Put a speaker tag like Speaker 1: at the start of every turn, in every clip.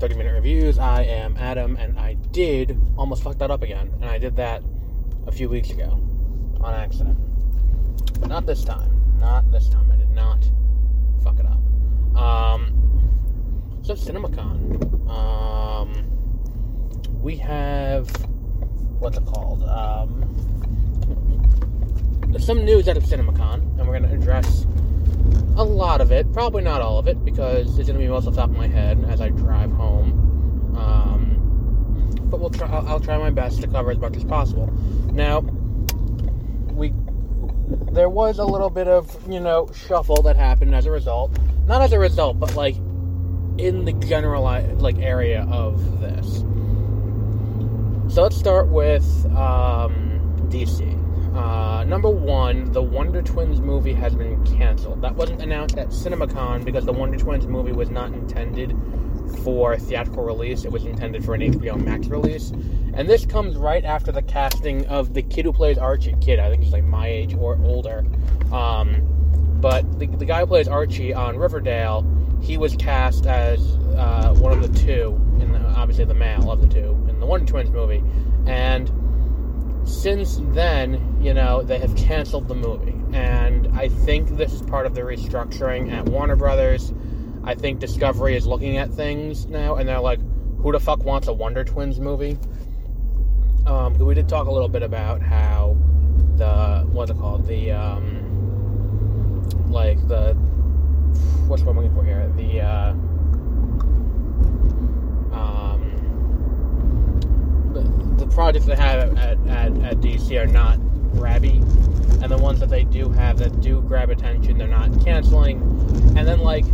Speaker 1: 30 Minute Reviews. I am Adam, and I did almost fuck that up again. And I did that a few weeks ago on accident. But not this time. Not this time. I did not fuck it up. Um, so, CinemaCon. Um, we have. What's it called? Um, some news out of CinemaCon, and we're going to address a lot of it, probably not all of it, because it's going to be most off the top of my head as I drive home. Um, but we'll try. I'll, I'll, try my best to cover as much as possible. Now, we there was a little bit of you know shuffle that happened as a result. Not as a result, but like in the general like area of this. So let's start with um, DC. Uh, number one, the Wonder Twins movie has been canceled. That wasn't announced at CinemaCon because the Wonder Twins movie was not intended for theatrical release. It was intended for an HBO Max release. And this comes right after the casting of the kid who plays Archie. Kid, I think he's like my age or older. Um, but the, the guy who plays Archie on Riverdale, he was cast as uh, one of the two, in the, obviously the male of the two, in the Wonder Twins movie. And since then, you know, they have canceled the movie. And I think this is part of the restructuring at Warner Brothers. I think Discovery is looking at things now, and they're like, who the fuck wants a Wonder Twins movie? Um, we did talk a little bit about how the, what's it called? The, um, like the, what's what I'm looking for here? The, uh, the projects they have at, at, at DC are not grabby, and the ones that they do have that do grab attention, they're not canceling. And then, like,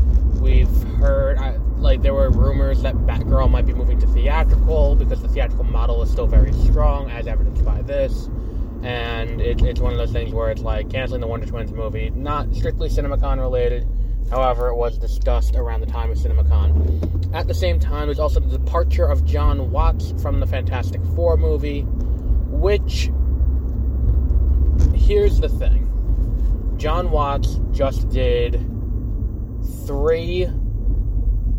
Speaker 1: we've heard, like, there were rumors that Batgirl might be moving to theatrical because the theatrical model is still very strong, as evidenced by this. And it, it's one of those things where it's like canceling the Wonder Twins movie, not strictly CinemaCon related, However, it was discussed around the time of CinemaCon. At the same time, there's also the departure of John Watts from the Fantastic Four movie, which. Here's the thing John Watts just did three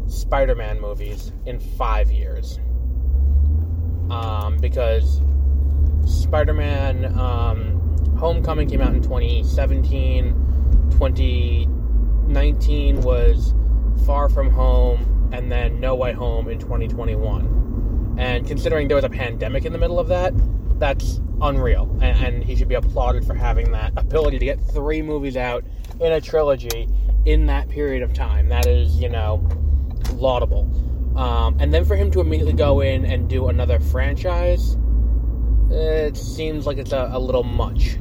Speaker 1: Spider Man movies in five years. Um, because Spider Man um, Homecoming came out in 2017, 20. 19 was Far From Home and then No Way Home in 2021. And considering there was a pandemic in the middle of that, that's unreal. And, and, he should be applauded for having that ability to get three movies out in a trilogy in that period of time. That is, you know, laudable. Um, and then for him to immediately go in and do another franchise, it seems like it's a, a little much.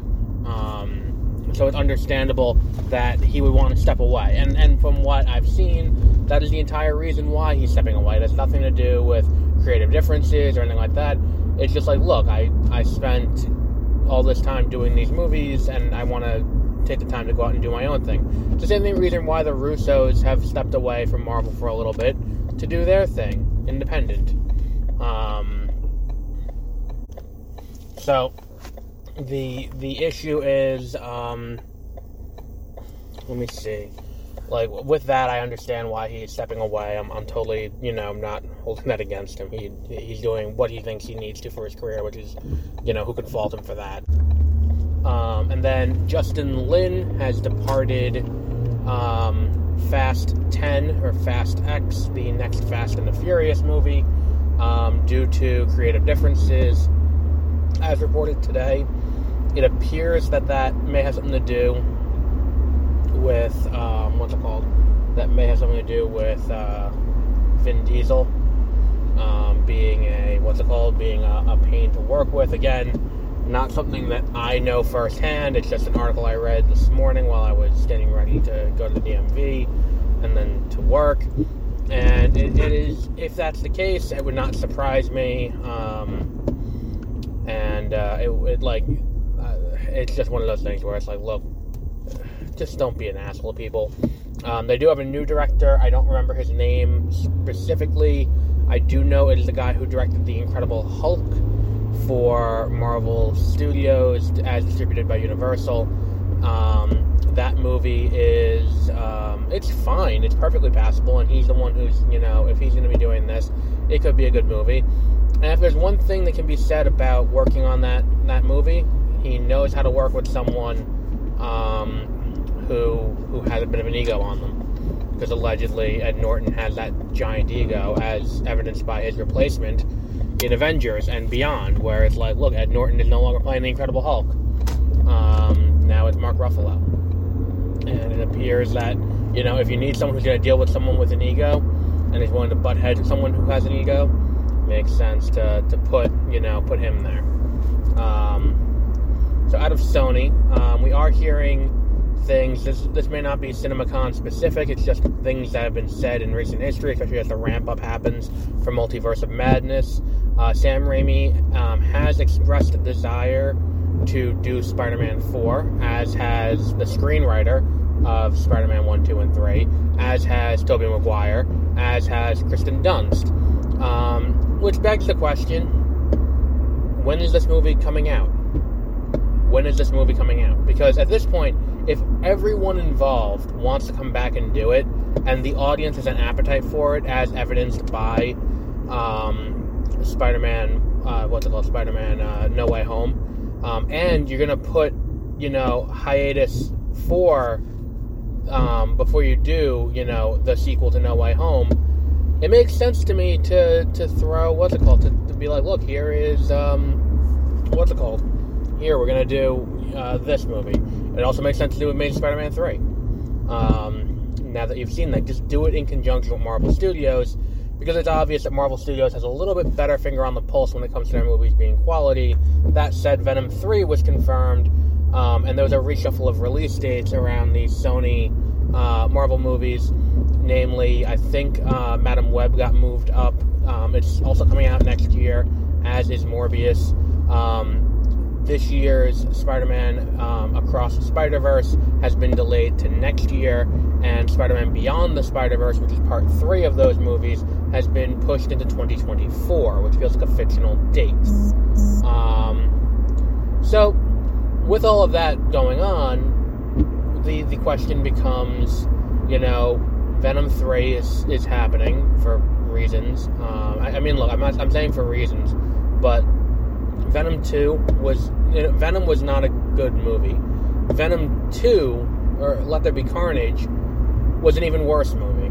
Speaker 1: Um, so it's understandable that he would want to step away. And and from what I've seen, that is the entire reason why he's stepping away. It has nothing to do with creative differences or anything like that. It's just like, look, I I spent all this time doing these movies, and I want to take the time to go out and do my own thing. It's the same reason why the Russos have stepped away from Marvel for a little bit to do their thing, independent. Um, so the the issue is um, let me see like with that i understand why he's stepping away i'm, I'm totally you know i'm not holding that against him. He, he's doing what he thinks he needs to for his career which is you know who could fault him for that. Um, and then justin lin has departed um, fast 10 or fast x the next fast and the furious movie um, due to creative differences. As reported today it appears that that may have something to do with um, what's it called? that may have something to do with uh, Vin Diesel being a what's it called, being a, a pain to work with. Again, not something that I know firsthand. It's just an article I read this morning while I was getting ready to go to the DMV and then to work. And it, it is, if that's the case, it would not surprise me. Um, and uh, it, it like, uh, it's just one of those things where it's like, look, just don't be an asshole, people. Um, they do have a new director. I don't remember his name specifically. I do know it is the guy who directed The Incredible Hulk for Marvel Studios as distributed by Universal. Um, that movie is um, it's fine, it's perfectly passable, and he's the one who's you know if he's going to be doing this, it could be a good movie. And if there's one thing that can be said about working on that that movie, he knows how to work with someone um, who who has a bit of an ego on them. Because allegedly Ed Norton has that giant ego, as evidenced by his replacement in Avengers and beyond, where it's like, look, Ed Norton is no longer playing the Incredible Hulk. Um, now it's Mark Ruffalo. And it appears that, you know, if you need someone who's going to deal with someone with an ego and is willing to butt heads with someone who has an ego, makes sense to, to put, you know, put him there. Um, so out of Sony, um, we are hearing things. This this may not be CinemaCon specific. It's just things that have been said in recent history, especially as the ramp up happens for Multiverse of Madness. Uh, Sam Raimi um, has expressed a desire to do Spider-Man 4, as has the screenwriter of Spider-Man 1, 2, and 3, as has Tobey Maguire, as has Kirsten Dunst. Um, which begs the question: When is this movie coming out? When is this movie coming out? Because at this point, if everyone involved wants to come back and do it, and the audience has an appetite for it, as evidenced by um, Spider-Man, uh, what's it called, Spider-Man uh, No Way Home, um, and you're gonna put, you know, hiatus for um, before you do, you know, the sequel to No Way Home. It makes sense to me to to throw what's it called to, to be like, look, here is um, what's it called? Here we're gonna do uh, this movie. It also makes sense to do with Amazing Spider-Man three. Um, now that you've seen that, just do it in conjunction with Marvel Studios because it's obvious that Marvel Studios has a little bit better finger on the pulse when it comes to their movies being quality. That said, Venom 3 was confirmed, um, and there was a reshuffle of release dates around the Sony uh, Marvel movies. Namely, I think uh, Madame Web got moved up. Um, it's also coming out next year, as is Morbius. Um, this year's Spider-Man um, Across the Spider-Verse has been delayed to next year, and Spider-Man Beyond the Spider-Verse, which is part three of those movies, has been pushed into 2024, which feels like a fictional date. Um, so, with all of that going on, the the question becomes, you know, Venom three is is happening for reasons. Um, I, I mean, look, I'm not I'm saying for reasons, but Venom 2 was know, Venom was not a good movie. Venom 2 or Let There Be Carnage was an even worse movie.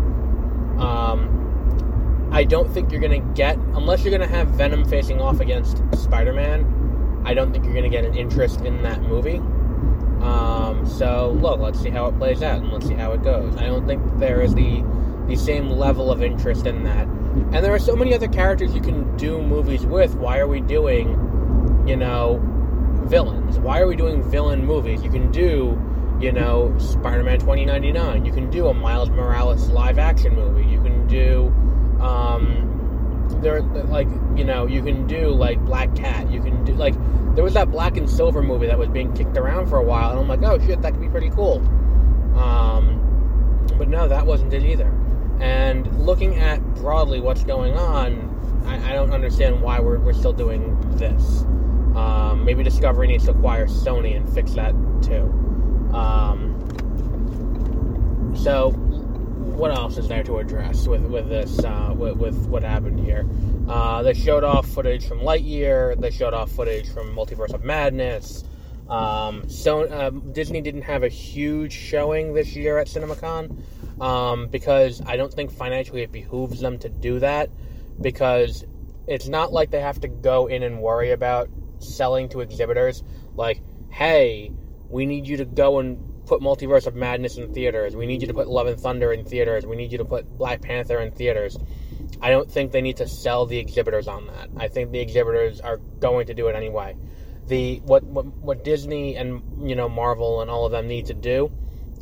Speaker 1: Um, I don't think you're to get unless you're to have Venom facing off against Spider-Man. I don't think you're to get an interest in that movie. Um, so look, let's see how it plays out and let's see how it goes. I don't think there is the the same level of interest in that. And there are so many other characters you can do movies with. Why are we doing you know, villains? Why are we doing villain movies? You can do, you know, Spider Man 2099. You can do a Miles Morales live action movie. You can do, um, there, like, you know, you can do, like, Black Cat. You can do, like, there was that Black and Silver movie that was being kicked around for a while, and I'm like, oh shit, that could be pretty cool. Um, but no, that wasn't it either. And looking at broadly what's going on, I, I don't understand why we're, we're still doing this. Um, maybe Discovery needs to acquire Sony and fix that too. Um, so, what else is there to address with with this uh, with, with, what happened here? Uh, they showed off footage from Lightyear. They showed off footage from Multiverse of Madness. Um, so uh, Disney didn't have a huge showing this year at CinemaCon um, because I don't think financially it behooves them to do that because it's not like they have to go in and worry about selling to exhibitors like, hey, we need you to go and put Multiverse of Madness in theaters. We need you to put Love and Thunder in theaters. We need you to put Black Panther in theaters. I don't think they need to sell the exhibitors on that. I think the exhibitors are going to do it anyway. The what what, what Disney and you know Marvel and all of them need to do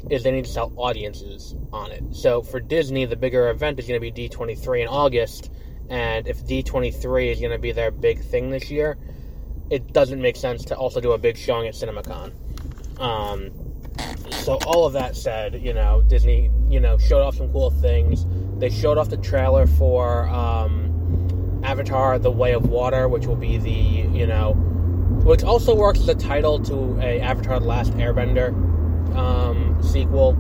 Speaker 1: is they need to sell audiences on it. So for Disney, the bigger event is going to be D23 in August, and if D23 is going to be their big thing this year, it doesn't make sense to also do a big showing at CinemaCon. Um, so all of that said, you know, Disney, you know, showed off some cool things. They showed off the trailer for um, Avatar: The Way of Water, which will be the, you know, which also works as a title to a Avatar: The Last Airbender um, sequel.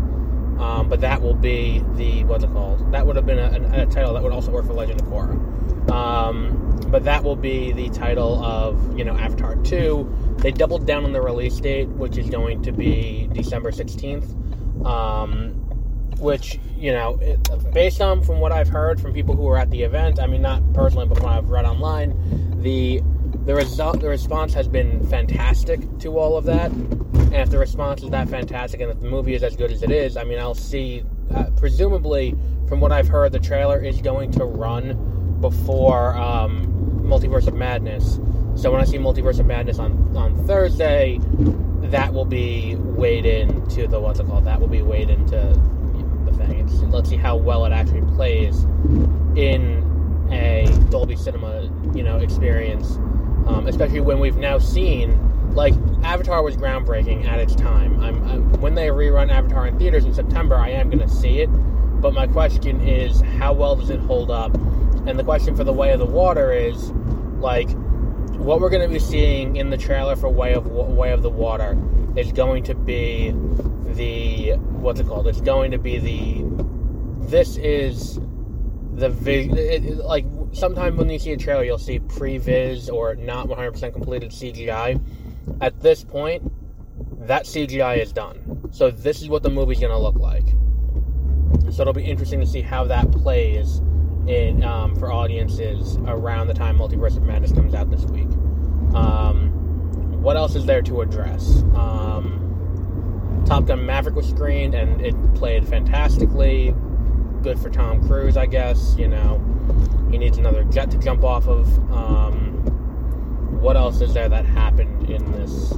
Speaker 1: Um, but that will be the what's it called? That would have been a, a, a title that would also work for Legend of Korra. Um, but that will be the title of you know Avatar two. They doubled down on the release date, which is going to be December sixteenth. Um, which you know, based on from what I've heard from people who were at the event, I mean not personally, but from what I've read online, the the result the response has been fantastic to all of that. And if the response is that fantastic, and if the movie is as good as it is, I mean, I'll see. Uh, presumably, from what I've heard, the trailer is going to run before um, Multiverse of Madness. So when I see Multiverse of Madness on on Thursday, that will be weighed into the what's it called? That will be weighed into the thing. It's, let's see how well it actually plays in a Dolby Cinema, you know, experience. Um, especially when we've now seen like Avatar was groundbreaking at its time. I'm, I'm, when they rerun Avatar in theaters in September, I am going to see it. But my question is, how well does it hold up? And the question for the Way of the Water is, like, what we're going to be seeing in the trailer for Way of Way of the Water is going to be the what's it called? It's going to be the this is the like sometimes when you see a trailer, you'll see pre-viz or not 100% completed CGI. At this point, that CGI is done. So this is what the movie's going to look like. So it'll be interesting to see how that plays um, for audiences around the time Multiverse of Madness comes out this week. Um, what else is there to address? Um, Top Gun Maverick was screened and it played fantastically. Good for Tom Cruise, I guess. You know, he needs another jet to jump off of. Um, what else is there that happened in this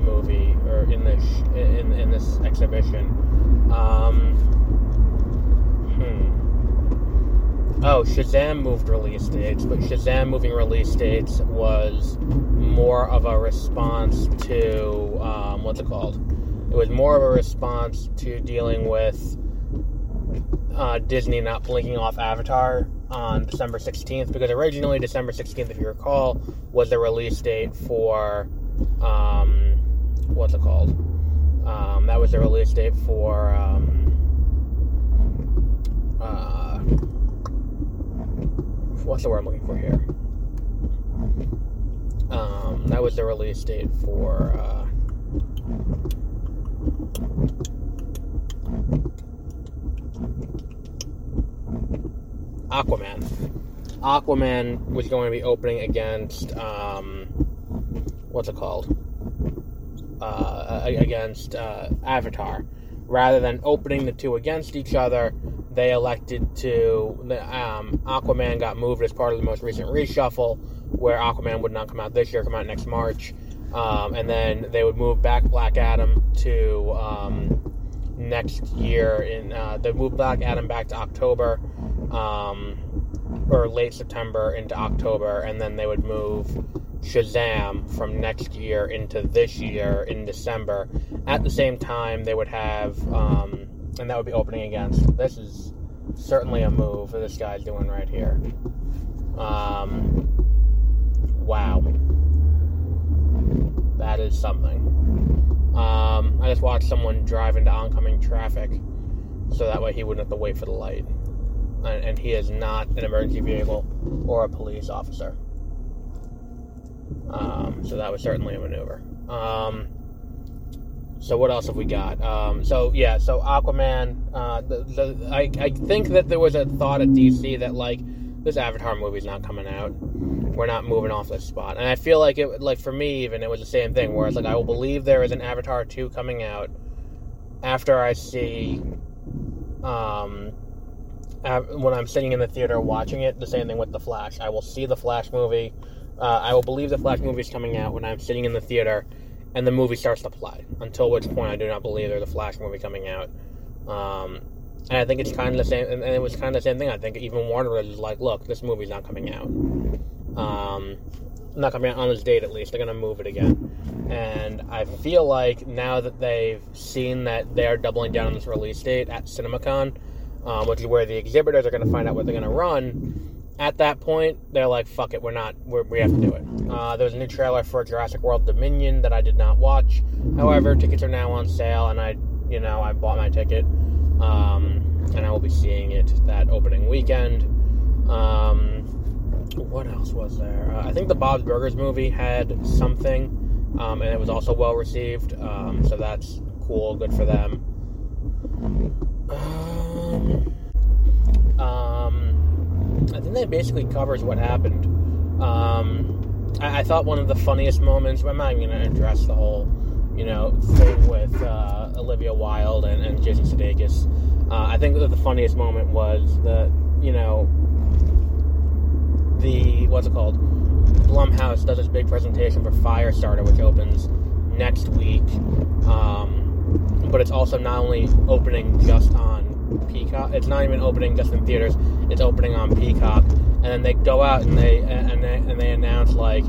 Speaker 1: movie or in this in, in this exhibition? Um, hmm. Oh, Shazam moved release dates, but Shazam moving release dates was more of a response to um, what's it called? It was more of a response to dealing with uh, Disney not blinking off Avatar on December 16th because originally December 16th, if you recall, was the release date for um, what's it called? Um, that was the release date for um, uh, what's the word I'm looking for here? Um, that was the release date for. Uh, Aquaman. Aquaman was going to be opening against um, what's it called? Uh, against uh, Avatar. Rather than opening the two against each other, they elected to. Um, Aquaman got moved as part of the most recent reshuffle, where Aquaman would not come out this year, come out next March, um, and then they would move back Black Adam to um, next year. In uh, they move Black Adam back to October um, or late September into October, and then they would move Shazam from next year into this year in December. At the same time, they would have, um, and that would be opening against. This is certainly a move that this guy's doing right here. Um, wow. That is something. Um, I just watched someone drive into oncoming traffic so that way he wouldn't have to wait for the light and he is not an emergency vehicle or a police officer. Um, so that was certainly a maneuver. Um, so what else have we got? Um, so yeah, so Aquaman. Uh, the, the, I, I think that there was a thought at DC that like this Avatar movie's not coming out. We're not moving off this spot, and I feel like it like for me even it was the same thing where it's like I will believe there is an Avatar two coming out after I see, um, when I'm sitting in the theater watching it, the same thing with The Flash. I will see the Flash movie. Uh, I will believe the Flash movie is coming out when I'm sitting in the theater and the movie starts to play. Until which point I do not believe there's a Flash movie coming out. Um, and I think it's kind of the same, and, it was kind of the same thing. I think even Warner is like, look, this movie's not coming out. Um, not coming out on this date at least. They're gonna move it again, and I feel like now that they've seen that they're doubling down on this release date at CinemaCon, um, which is where the exhibitors are gonna find out what they're gonna run. At that point, they're like, "Fuck it, we're not. We're, we have to do it." Uh, there was a new trailer for Jurassic World Dominion that I did not watch. However, tickets are now on sale, and I, you know, I bought my ticket, um, and I will be seeing it that opening weekend. Um, what else was there? Uh, I think the Bob's Burgers movie had something, um, and it was also well received. Um, so that's cool. Good for them. Um, um, I think that basically covers what happened. Um, I, I thought one of the funniest moments. I'm not even going to address the whole, you know, thing with uh, Olivia Wilde and, and Jason Sudeikis. Uh, I think that the funniest moment was the, you know, the what's it called? Blumhouse does its big presentation for Firestarter, which opens next week. Um, but it's also not only opening just on Peacock. It's not even opening just in theaters. It's opening on Peacock, and then they go out and they and they and they announce like,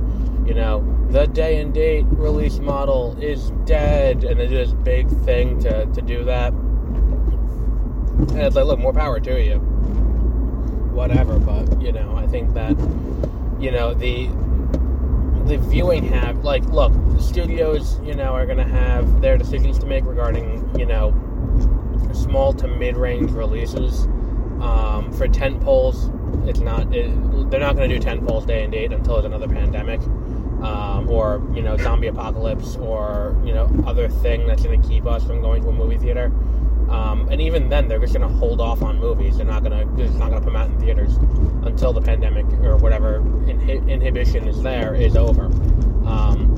Speaker 1: you know, the day and date release model is dead, and they do this big thing to to do that. And it's like, look, more power to you whatever. But you know, I think that you know the the viewing have like look, studios you know are going to have their decisions to make regarding you know small to mid range releases. Um, for tent poles, it's not. It, they're not going to do tent poles day and date until there's another pandemic, um, or you know, zombie apocalypse, or you know, other thing that's going to keep us from going to a movie theater. Um, and even then, they're just going to hold off on movies. They're not going to. They're not going to put them out in theaters until the pandemic or whatever inhi- inhibition is there is over. Um,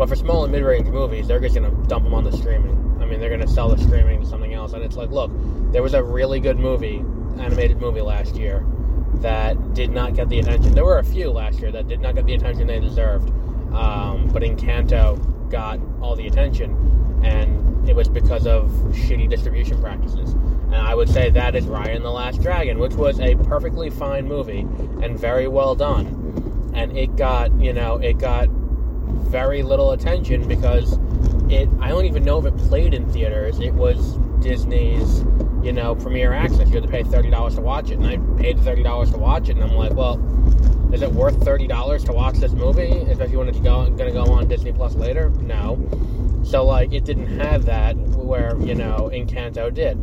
Speaker 1: but for small and mid-range movies, they're just going to dump them on the streaming. I mean, they're going to sell the streaming to something it's like, look, there was a really good movie, animated movie last year that did not get the attention. There were a few last year that did not get the attention they deserved. Um, but Encanto got all the attention, and it was because of shitty distribution practices. And I would say that is Raya and the Last Dragon, which was a perfectly fine movie and very well done. And it got, you know, it got very little attention because it I don't even know if it played in theaters. It was Disney's, you know, premiere access. You had to pay thirty dollars to watch it, and I paid thirty dollars to watch it, and I'm like, well, is it worth thirty dollars to watch this movie, especially when it's go, gonna go on Disney Plus later? No. So like, it didn't have that where you know Encanto did.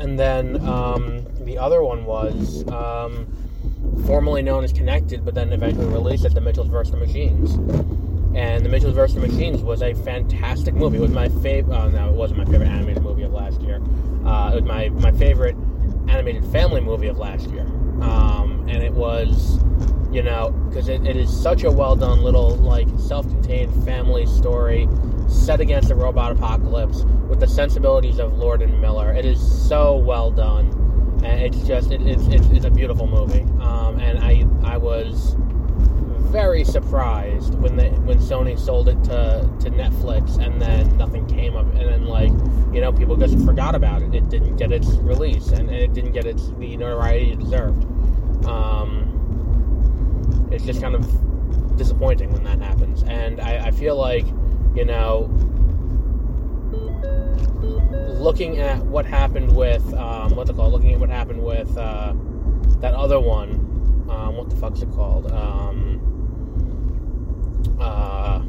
Speaker 1: And then um, the other one was um, formerly known as Connected, but then eventually released as The Mitchells vs. the Machines. And The Mitchells vs. the Machines was a fantastic movie. It was my favorite. Oh, no, it wasn't my favorite animated movie of last year. Uh, it was my my favorite animated family movie of last year. Um, and it was, you know, because it, it is such a well done little like self-contained family story set against the robot apocalypse with the sensibilities of Lord and Miller. It is so well done, and it's just it, it's, it's it's a beautiful movie. Um, and I I was very surprised when they when Sony sold it to to Netflix, and then nothing came of it, and then like you know people just forgot about it. It didn't get its release, and, and it didn't get its the notoriety it deserved. Um, it's just kind of disappointing when that happens, and I, I feel like you know looking at what happened with um, what's it called? Looking at what happened with uh, that other one. Um, what the fuck's it called? Um, uh,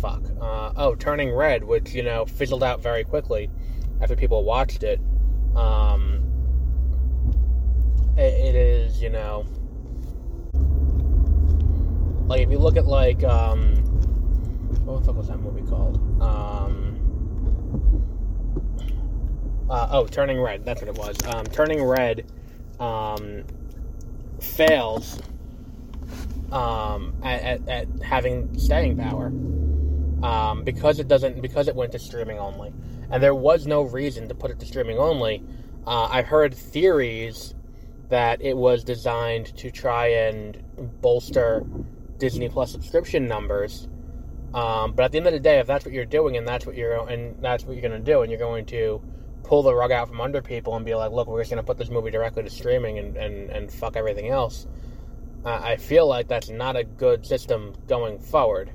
Speaker 1: fuck. Uh, oh, Turning Red, which you know fizzled out very quickly after people watched it. Um, it, it is, you know, like if you look at like um, what the fuck was that movie called? Um, uh, oh, Turning Red. That's what it was. Um, Turning Red um, fails um, at, at, at having staying power. um, because it doesn't because it went to streaming only, and there was no reason to put it to streaming only. Uh, I heard theories that it was designed to try and bolster Disney Plus subscription numbers. Um, but at the end of the day, if that's what you're doing and that's what you're and that's what you're going to do, and you're going to pull the rug out from under people and be like, "Look, we're just going to put this movie directly to streaming and and, and fuck everything else," uh, I feel like that's not a good system going forward.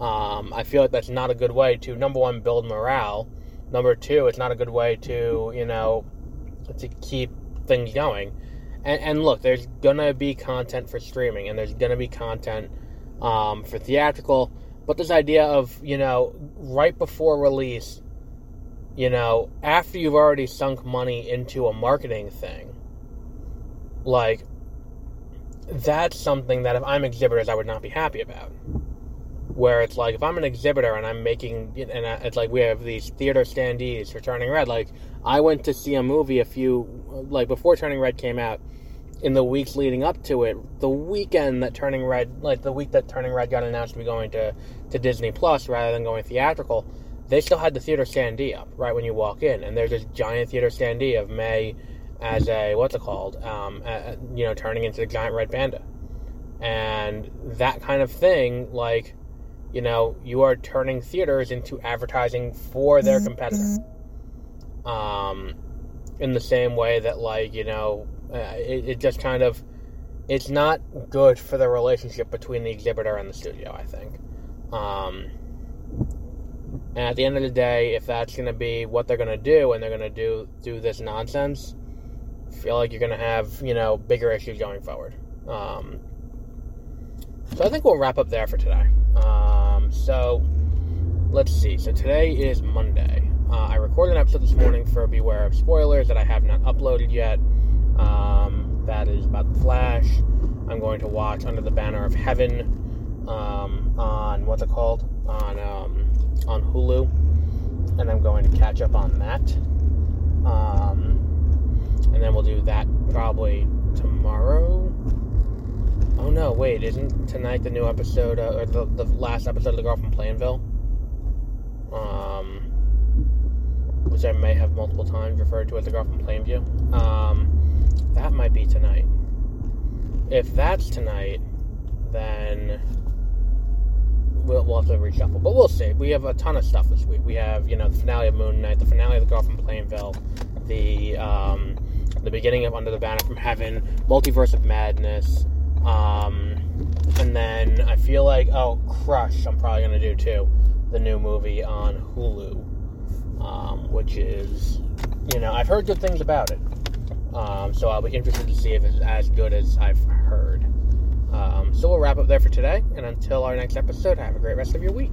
Speaker 1: Um, I feel like that's not a good way to number one build morale. Number two, it's not a good way to you know to keep things going. And, and look, there's gonna be content for streaming, and there's gonna be content um, for theatrical. But this idea of you know right before release, you know after you've already sunk money into a marketing thing, like that's something that if I'm exhibitors, I would not be happy about. Where it's like if I'm an exhibitor and I'm making, and it's like we have these theater standees for Turning Red. Like I went to see a movie a few, like before Turning Red came out, in the weeks leading up to it, the weekend that Turning Red, like the week that Turning Red got announced to be going to, to Disney Plus rather than going theatrical, they still had the theater standee up right when you walk in, and there's this giant theater standee of May as a what's it called, um, uh, you know, turning into the giant red panda, and that kind of thing, like, you know, you are turning theaters into advertising for their competitor. Um, in the same way that, like, you know, uh, it, it just kind of it's not good for the relationship between the exhibitor and the studio. I think. Um, and at the end of the day, if that's going to be what they're going to do, and they're going to do do this nonsense, feel like you're going to have you know bigger issues going forward. Um, so I think we'll wrap up there for today. Um, so let's see. So today is Monday. Uh, I recorded an episode this morning for Beware of Spoilers that I have not uploaded yet. Um, that is about the Flash. I'm going to watch Under the Banner of Heaven um, on what's it called on um, on Hulu, and I'm going to catch up on that. And then we'll do that probably tomorrow. Oh no, wait! Isn't tonight the new episode uh, or the, the last episode of The Girl from Plainville? Um, which I may have multiple times referred to as The Girl from Plainview. Um, that might be tonight. If that's tonight, then we'll, we'll have to reshuffle. But we'll see. We have a ton of stuff this week. We have, you know, the finale of Moon Knight, the finale of The Girl from Plainville, the um, the beginning of Under the Banner from Heaven, Multiverse of Madness, um, and then I feel like oh, Crush. I'm probably gonna do too, the new movie on Hulu, um, which is, you know, I've heard good things about it. Um, so I'll be interested to see if it's as good as I've heard. Um, so we'll wrap up there for today, and until our next episode, have a great rest of your week.